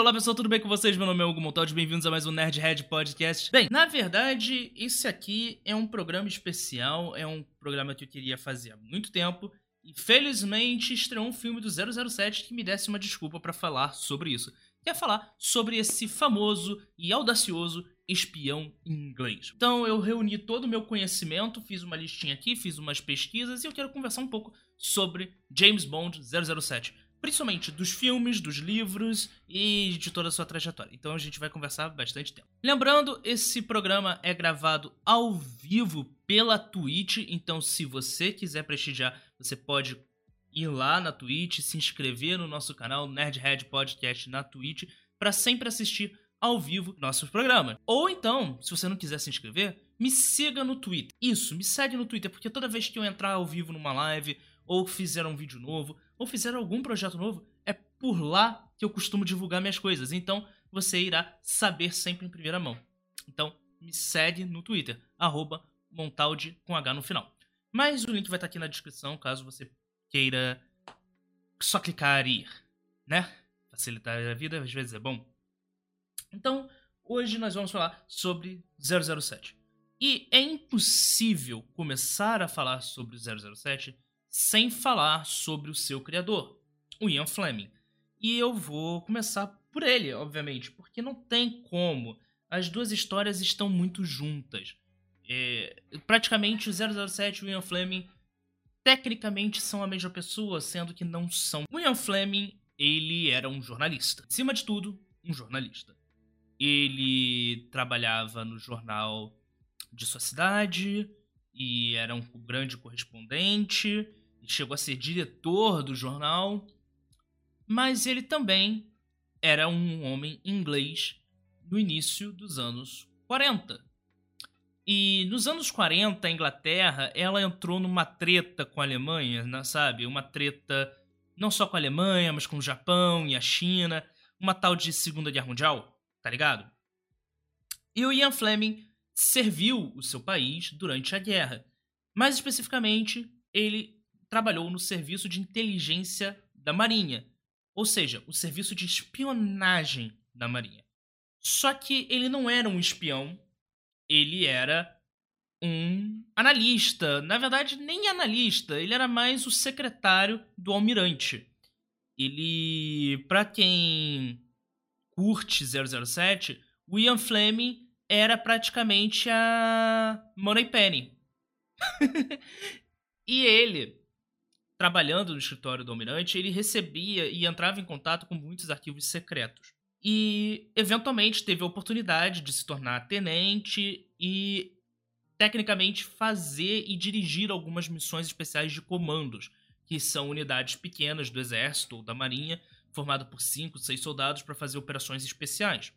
olá pessoal, tudo bem com vocês? Meu nome é Hugo Montaldi, bem-vindos a mais um Nerdhead Podcast. Bem, na verdade, esse aqui é um programa especial, é um programa que eu queria fazer há muito tempo e felizmente estreou um filme do 007 que me desse uma desculpa para falar sobre isso. Quer falar sobre esse famoso e audacioso espião inglês. Então eu reuni todo o meu conhecimento, fiz uma listinha aqui, fiz umas pesquisas e eu quero conversar um pouco sobre James Bond 007 principalmente dos filmes, dos livros e de toda a sua trajetória. Então a gente vai conversar bastante tempo. Lembrando, esse programa é gravado ao vivo pela Twitch, então se você quiser prestigiar, você pode ir lá na Twitch, se inscrever no nosso canal Nerdhead Podcast na Twitch para sempre assistir ao vivo nossos programas. Ou então, se você não quiser se inscrever, me siga no Twitter. Isso, me segue no Twitter, porque toda vez que eu entrar ao vivo numa live ou fizer um vídeo novo, ou fizer algum projeto novo, é por lá que eu costumo divulgar minhas coisas. Então você irá saber sempre em primeira mão. Então me segue no Twitter, arroba Montaldi com H no final. Mas o link vai estar aqui na descrição, caso você queira só clicar e ir, né? Facilitar a vida às vezes é bom. Então, hoje nós vamos falar sobre 007. E é impossível começar a falar sobre 007 sem falar sobre o seu criador, o Ian Fleming. E eu vou começar por ele, obviamente, porque não tem como. As duas histórias estão muito juntas. É, praticamente o 007 e o Ian Fleming tecnicamente são a mesma pessoa, sendo que não são. O Ian Fleming, ele era um jornalista. Acima de tudo, um jornalista. Ele trabalhava no jornal de sua cidade e era um grande correspondente chegou a ser diretor do jornal, mas ele também era um homem inglês no início dos anos 40. E nos anos 40, a Inglaterra, ela entrou numa treta com a Alemanha, né, sabe? Uma treta não só com a Alemanha, mas com o Japão e a China, uma tal de Segunda Guerra Mundial, tá ligado? E o Ian Fleming serviu o seu país durante a guerra. Mais especificamente, ele trabalhou no serviço de inteligência da Marinha, ou seja, o serviço de espionagem da Marinha. Só que ele não era um espião, ele era um analista. Na verdade, nem analista, ele era mais o secretário do almirante. Ele, para quem curte 007, o Ian Fleming era praticamente a Money Penny. e ele trabalhando no escritório do Almirante, ele recebia e entrava em contato com muitos arquivos secretos. E, eventualmente, teve a oportunidade de se tornar tenente e, tecnicamente, fazer e dirigir algumas missões especiais de comandos, que são unidades pequenas do Exército ou da Marinha, formado por cinco, seis soldados para fazer operações especiais.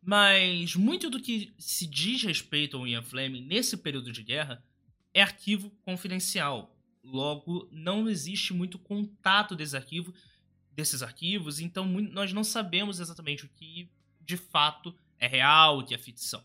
Mas muito do que se diz respeito ao Ian Fleming nesse período de guerra é arquivo confidencial, Logo, não existe muito contato desse arquivo, desses arquivos, então nós não sabemos exatamente o que de fato é real, o que é ficção.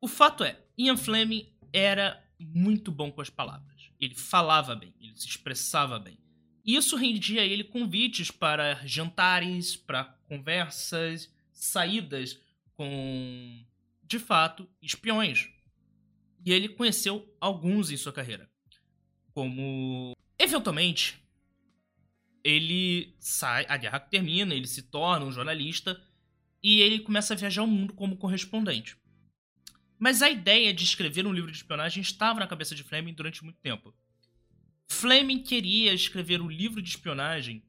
O fato é, Ian Fleming era muito bom com as palavras. Ele falava bem, ele se expressava bem. Isso rendia a ele convites para jantares, para conversas, saídas com, de fato, espiões. E ele conheceu alguns em sua carreira como eventualmente ele sai, a guerra termina, ele se torna um jornalista e ele começa a viajar o mundo como correspondente. Mas a ideia de escrever um livro de espionagem estava na cabeça de Fleming durante muito tempo. Fleming queria escrever um livro de espionagem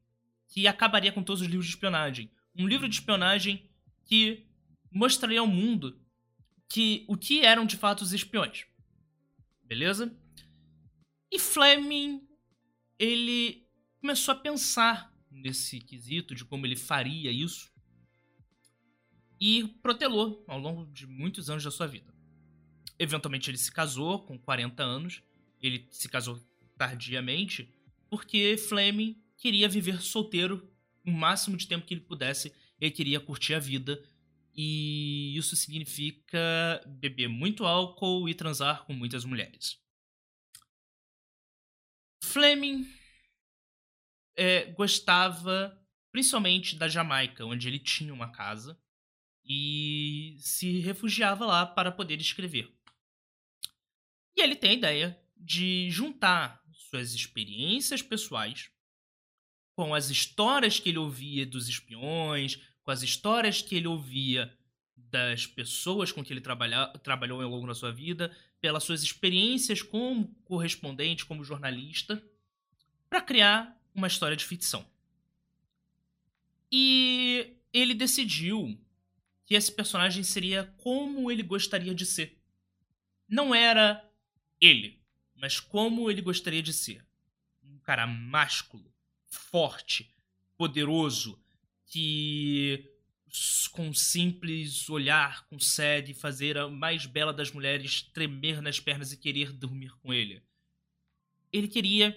que acabaria com todos os livros de espionagem. Um livro de espionagem que mostraria ao mundo que o que eram de fato os espiões. Beleza? E Fleming, ele começou a pensar nesse quesito de como ele faria isso e protelou ao longo de muitos anos da sua vida. Eventualmente ele se casou com 40 anos, ele se casou tardiamente, porque Fleming queria viver solteiro o máximo de tempo que ele pudesse, ele queria curtir a vida, e isso significa beber muito álcool e transar com muitas mulheres. Fleming é, gostava principalmente da Jamaica, onde ele tinha uma casa e se refugiava lá para poder escrever. E ele tem a ideia de juntar suas experiências pessoais com as histórias que ele ouvia dos espiões, com as histórias que ele ouvia das pessoas com que ele trabalha, trabalhou ao longo da sua vida, pelas suas experiências como correspondente, como jornalista, para criar uma história de ficção. E ele decidiu que esse personagem seria como ele gostaria de ser. Não era ele, mas como ele gostaria de ser. Um cara másculo, forte, poderoso, que com um simples olhar consegue fazer a mais bela das mulheres tremer nas pernas e querer dormir com ele. Ele queria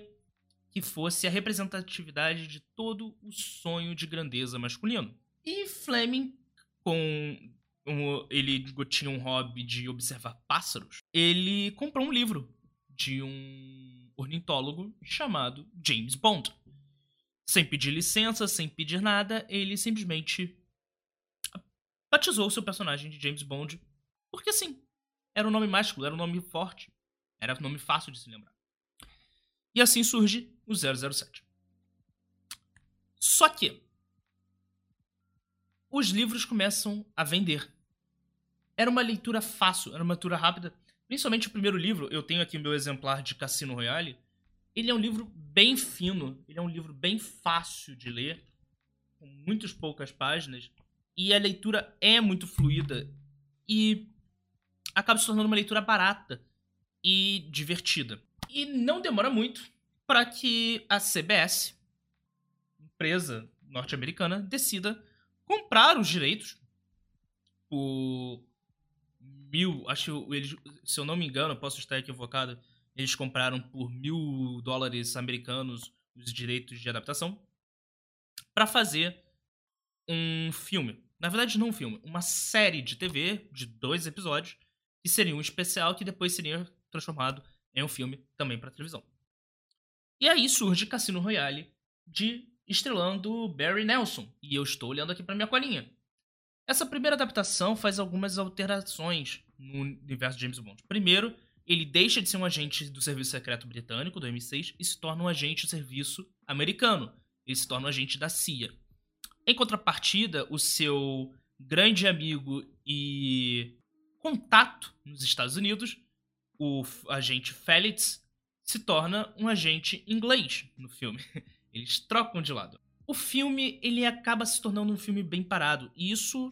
que fosse a representatividade de todo o sonho de grandeza masculino. E Fleming com um, ele tinha um hobby de observar pássaros, ele comprou um livro de um ornitólogo chamado James Bond. Sem pedir licença, sem pedir nada, ele simplesmente batizou seu personagem de James Bond porque sim, era um nome másculo, era um nome forte, era um nome fácil de se lembrar. E assim surge o 007. Só que os livros começam a vender. Era uma leitura fácil, era uma leitura rápida. Principalmente o primeiro livro, eu tenho aqui o meu exemplar de Cassino Royale. Ele é um livro bem fino, ele é um livro bem fácil de ler, com muitas poucas páginas, e a leitura é muito fluida e acaba se tornando uma leitura barata e divertida. E não demora muito para que a CBS, empresa norte-americana, decida comprar os direitos por mil, acho eles, se eu não me engano, posso estar equivocado, eles compraram por mil dólares americanos os direitos de adaptação para fazer um filme. Na verdade, não um filme, uma série de TV de dois episódios que seria um especial que depois seria transformado em um filme também para televisão. E aí surge Cassino Royale de estrelando Barry Nelson. E eu estou olhando aqui para minha colinha. Essa primeira adaptação faz algumas alterações no universo de James Bond. Primeiro, ele deixa de ser um agente do Serviço Secreto Britânico, do MI6, e se torna um agente do serviço americano. Ele se torna um agente da CIA. Em contrapartida, o seu grande amigo e contato nos Estados Unidos, o agente Felix, se torna um agente inglês no filme. Eles trocam de lado. O filme, ele acaba se tornando um filme bem parado. E isso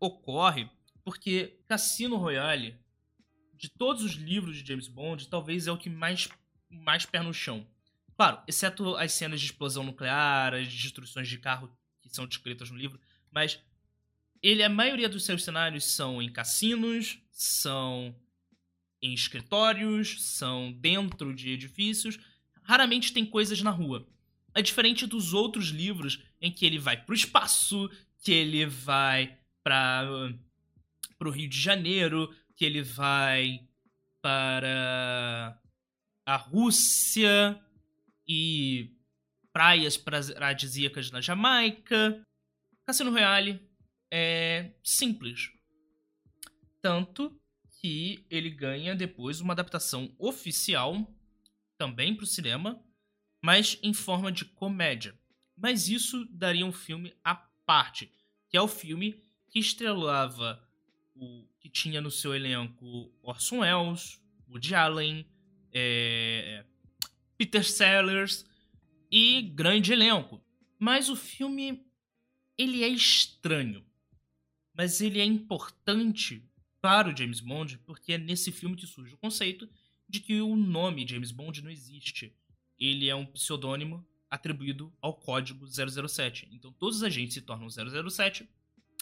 ocorre porque Cassino Royale, de todos os livros de James Bond, talvez é o que mais, mais pé no chão. Claro, exceto as cenas de explosão nuclear, as destruições de carro que são descritas no livro, mas ele a maioria dos seus cenários são em cassinos, são em escritórios, são dentro de edifícios, raramente tem coisas na rua. É diferente dos outros livros em que ele vai pro espaço, que ele vai para pro Rio de Janeiro, que ele vai para a Rússia e praias paradisíacas na Jamaica. Cassino Royale é simples. Tanto que ele ganha depois uma adaptação oficial também para o cinema mas em forma de comédia. Mas isso daria um filme à parte, que é o filme que estrelava o que tinha no seu elenco Orson Welles, Woody Allen, é, Peter Sellers e grande elenco. Mas o filme ele é estranho, mas ele é importante para o James Bond porque é nesse filme que surge o conceito de que o nome James Bond não existe ele é um pseudônimo atribuído ao código 007. Então todos os agentes se tornam 007,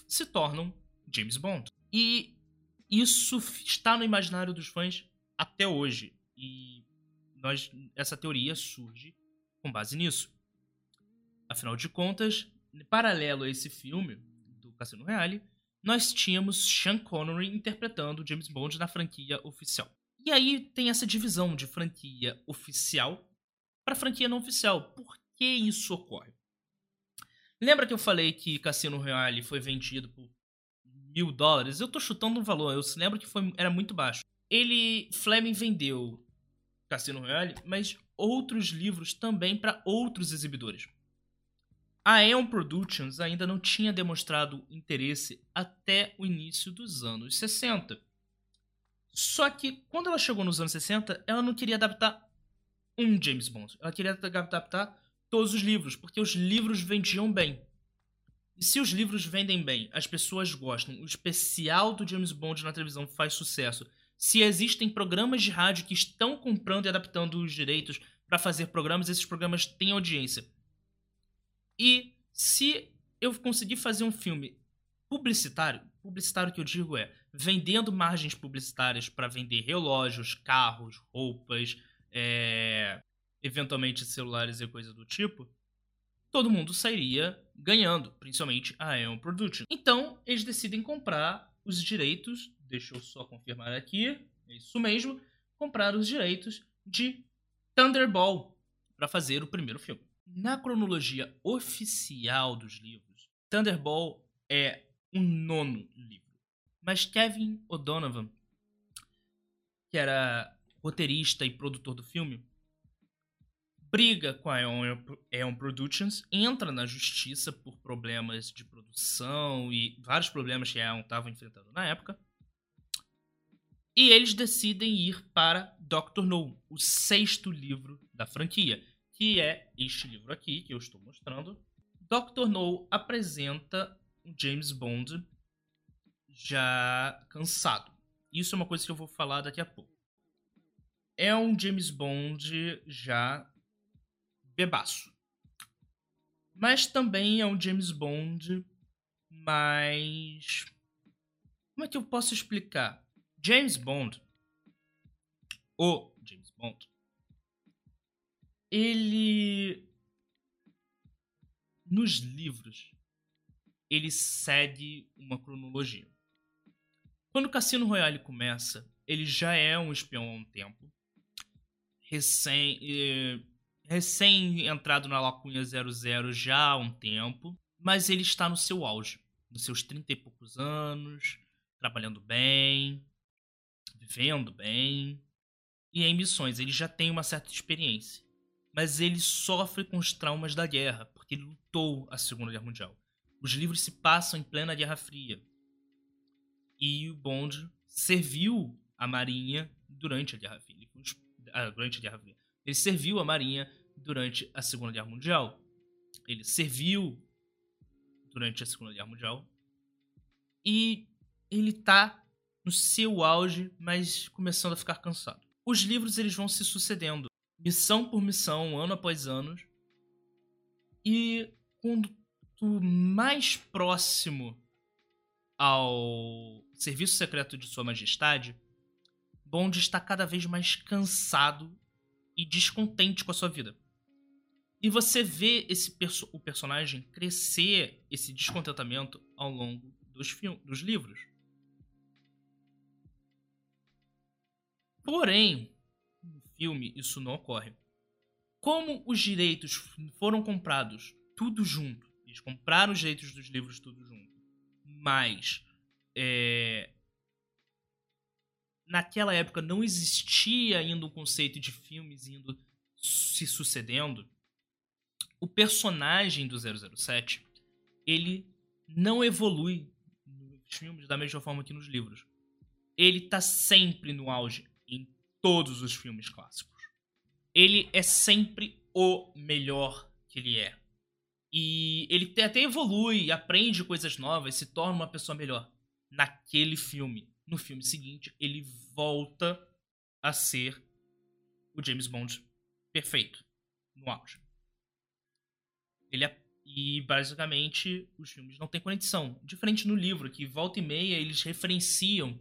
se tornam James Bond. E isso está no imaginário dos fãs até hoje. E nós, essa teoria surge com base nisso. Afinal de contas, paralelo a esse filme do Cassino Royale, nós tínhamos Sean Connery interpretando James Bond na franquia oficial. E aí tem essa divisão de franquia oficial para franquia não oficial. Por que isso ocorre? Lembra que eu falei que Cassino Royale foi vendido por mil dólares? Eu tô chutando um valor, eu lembro que foi, era muito baixo. Ele, Fleming vendeu Cassino Royale, mas outros livros também para outros exibidores. A Aeon Productions ainda não tinha demonstrado interesse até o início dos anos 60. Só que quando ela chegou nos anos 60, ela não queria adaptar um James Bond. Ela queria adaptar todos os livros, porque os livros vendiam bem. E se os livros vendem bem, as pessoas gostam, o especial do James Bond na televisão faz sucesso. Se existem programas de rádio que estão comprando e adaptando os direitos para fazer programas, esses programas têm audiência. E se eu conseguir fazer um filme publicitário, publicitário que eu digo é vendendo margens publicitárias para vender relógios, carros, roupas, é, eventualmente celulares e coisa do tipo, todo mundo sairia ganhando, principalmente a Aeon Production. Então, eles decidem comprar os direitos, deixa eu só confirmar aqui, é isso mesmo, comprar os direitos de Thunderball para fazer o primeiro filme. Na cronologia oficial dos livros, Thunderball é o nono livro. Mas Kevin O'Donovan, que era roteirista e produtor do filme, briga com a Eon Productions, entra na justiça por problemas de produção e vários problemas que a Eon estava enfrentando na época. E eles decidem ir para Doctor No, o sexto livro da franquia, que é este livro aqui que eu estou mostrando. Doctor No apresenta um James Bond já cansado. Isso é uma coisa que eu vou falar daqui a pouco. É um James Bond já bebaço. Mas também é um James Bond mais. Como é que eu posso explicar? James Bond, o James Bond, ele nos livros ele segue uma cronologia. Quando o Cassino Royale começa, ele já é um espião há um tempo, recém eh, recém entrado na Lacunha 00 já há um tempo, mas ele está no seu auge, nos seus 30 e poucos anos, trabalhando bem, vivendo bem. E em missões, ele já tem uma certa experiência. Mas ele sofre com os traumas da guerra, porque ele lutou a Segunda Guerra Mundial. Os livros se passam em plena Guerra Fria. E o Bond serviu a Marinha durante a Guerra Fria. Ah, durante a Guerra Fria. Ele serviu a Marinha durante a Segunda Guerra Mundial. Ele serviu durante a Segunda Guerra Mundial. E ele tá no seu auge, mas começando a ficar cansado. Os livros eles vão se sucedendo, missão por missão, ano após ano. E quando mais próximo ao serviço secreto de Sua Majestade, Bond está cada vez mais cansado e descontente com a sua vida. E você vê esse perso o personagem crescer esse descontentamento ao longo dos, dos livros. Porém, no filme isso não ocorre. Como os direitos foram comprados tudo junto, eles compraram os direitos dos livros tudo junto, mas é, naquela época não existia ainda o conceito de filmes indo se sucedendo, o personagem do 007 ele não evolui nos filmes da mesma forma que nos livros. Ele tá sempre no auge todos os filmes clássicos. Ele é sempre o melhor que ele é. E ele até evolui, aprende coisas novas, se torna uma pessoa melhor. Naquele filme, no filme seguinte, ele volta a ser o James Bond perfeito, no auge. Ele é, e basicamente os filmes não têm conexão. Diferente no livro, que volta e meia eles referenciam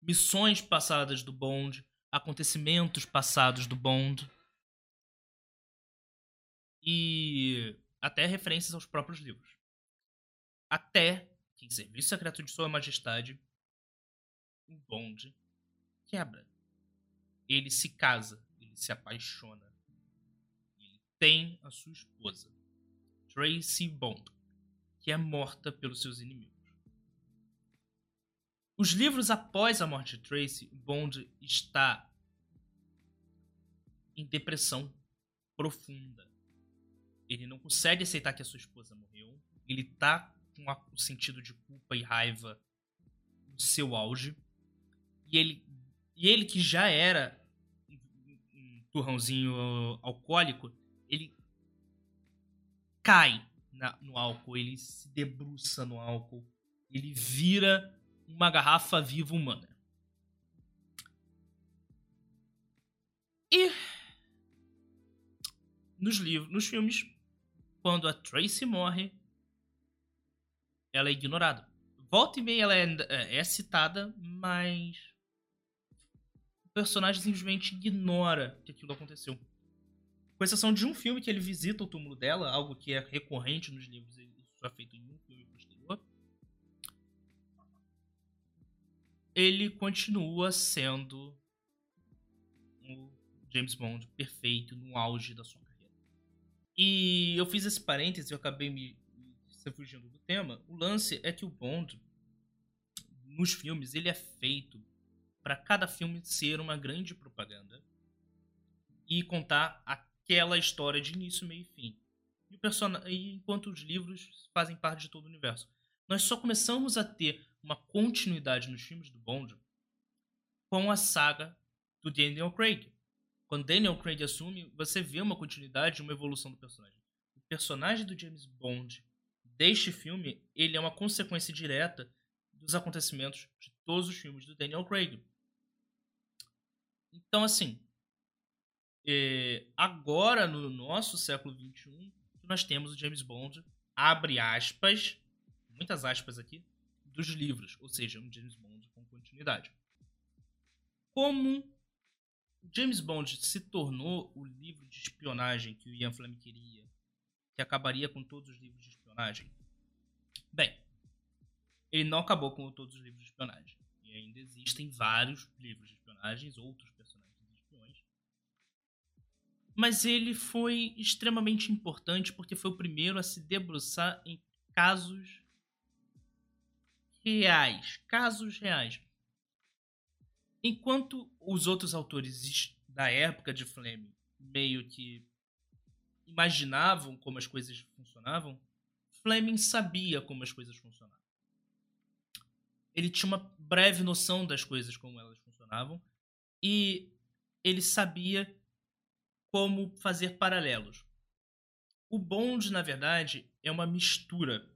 missões passadas do Bond, acontecimentos passados do Bond e até referências aos próprios livros. Até que em Serviço Secreto de Sua Majestade, o Bond quebra. Ele se casa, ele se apaixona. Ele tem a sua esposa, Tracy Bond. que é morta pelos seus inimigos. Os livros após a morte de Tracy, Bond está em depressão profunda. Ele não consegue aceitar que a sua esposa morreu. Ele tá com o sentido de culpa e raiva no seu auge. E ele, e ele que já era um turrãozinho alcoólico, ele cai na, no álcool, ele se debruça no álcool, ele vira uma garrafa viva humana. E nos livros, nos filmes, quando a Tracy morre, ela é ignorada. Volta e meia ela é, é, é citada, mas o personagem simplesmente ignora que aquilo aconteceu. Com exceção de um filme que ele visita o túmulo dela, algo que é recorrente nos livros, isso é feito em um Ele continua sendo o James Bond perfeito no auge da sua carreira. E eu fiz esse parêntese, eu acabei me, me fugindo do tema. O lance é que o Bond nos filmes ele é feito para cada filme ser uma grande propaganda e contar aquela história de início, meio e fim. E enquanto os livros fazem parte de todo o universo. Nós só começamos a ter uma continuidade nos filmes do Bond com a saga do Daniel Craig. Quando Daniel Craig assume, você vê uma continuidade, uma evolução do personagem. O personagem do James Bond deste filme, ele é uma consequência direta dos acontecimentos de todos os filmes do Daniel Craig. Então, assim, é, agora, no nosso século XXI, nós temos o James Bond, abre aspas, muitas aspas aqui, dos livros, ou seja, um James Bond com continuidade. Como James Bond se tornou o livro de espionagem que o Ian Fleming queria, que acabaria com todos os livros de espionagem? Bem, ele não acabou com todos os livros de espionagem. E ainda existem vários livros de espionagem, outros mas ele foi extremamente importante porque foi o primeiro a se debruçar em casos reais, casos reais. Enquanto os outros autores da época de Fleming meio que imaginavam como as coisas funcionavam, Fleming sabia como as coisas funcionavam. Ele tinha uma breve noção das coisas como elas funcionavam e ele sabia como fazer paralelos. O Bond, na verdade, é uma mistura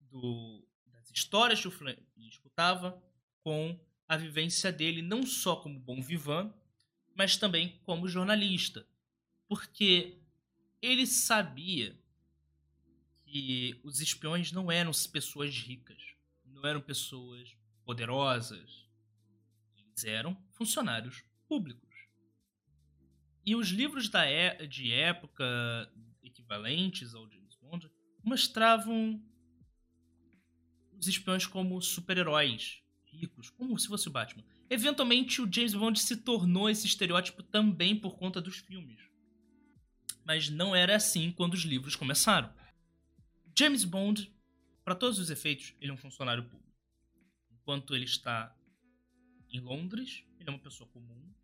do, histórias que o Fleming escutava com a vivência dele não só como bom vivant, mas também como jornalista. Porque ele sabia que os espiões não eram pessoas ricas, não eram pessoas poderosas. Eles eram funcionários públicos. E os livros da é, de época equivalentes ao James Bond mostravam os espiões como super-heróis ricos, como se fosse o Batman. Eventualmente, o James Bond se tornou esse estereótipo também por conta dos filmes. Mas não era assim quando os livros começaram. James Bond, para todos os efeitos, ele é um funcionário público. Enquanto ele está em Londres, ele é uma pessoa comum,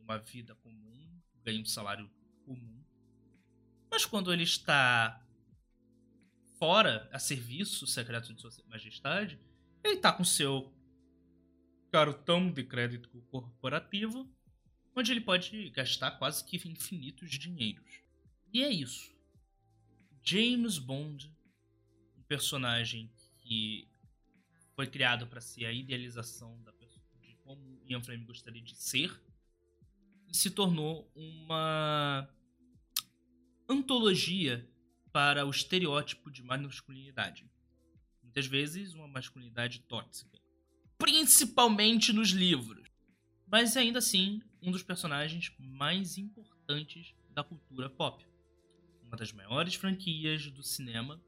uma vida comum, ganha um salário comum. Mas quando ele está fora, a serviço secreto de Sua Majestade, ele está com seu cartão de crédito corporativo, onde ele pode gastar quase que infinitos dinheiros. E é isso. James Bond, um personagem que foi criado para ser a idealização da pessoa, de como Ian Fleming gostaria de ser, se tornou uma antologia para o estereótipo de masculinidade. Muitas vezes uma masculinidade tóxica. Principalmente nos livros. Mas ainda assim, um dos personagens mais importantes da cultura pop. Uma das maiores franquias do cinema.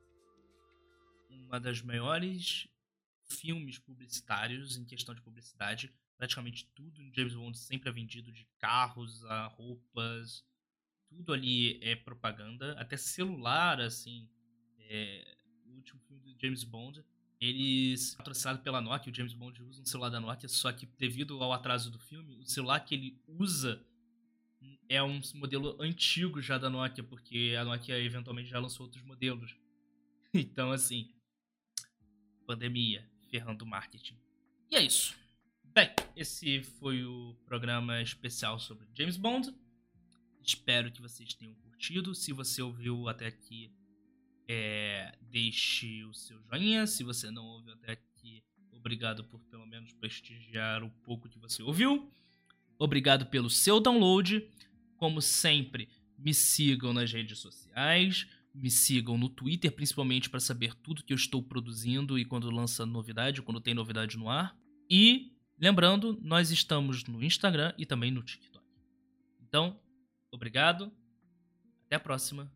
Uma das maiores filmes publicitários em questão de publicidade praticamente tudo em James Bond sempre é vendido de carros a roupas, tudo ali é propaganda, até celular, assim, é, último filme do James Bond. Eles, patrocinado pela Nokia, o James Bond usa um celular da Nokia, só que devido ao atraso do filme, o celular que ele usa é um modelo antigo já da Nokia, porque a Nokia eventualmente já lançou outros modelos. Então, assim, pandemia, ferrando o marketing. E é isso. Bem, esse foi o programa especial sobre James Bond. Espero que vocês tenham curtido. Se você ouviu até aqui, é, deixe o seu joinha. Se você não ouviu até aqui, obrigado por pelo menos prestigiar o pouco que você ouviu. Obrigado pelo seu download. Como sempre, me sigam nas redes sociais. Me sigam no Twitter, principalmente para saber tudo que eu estou produzindo e quando lança novidade, quando tem novidade no ar. E lembrando, nós estamos no Instagram e também no TikTok. Então, obrigado. Até a próxima.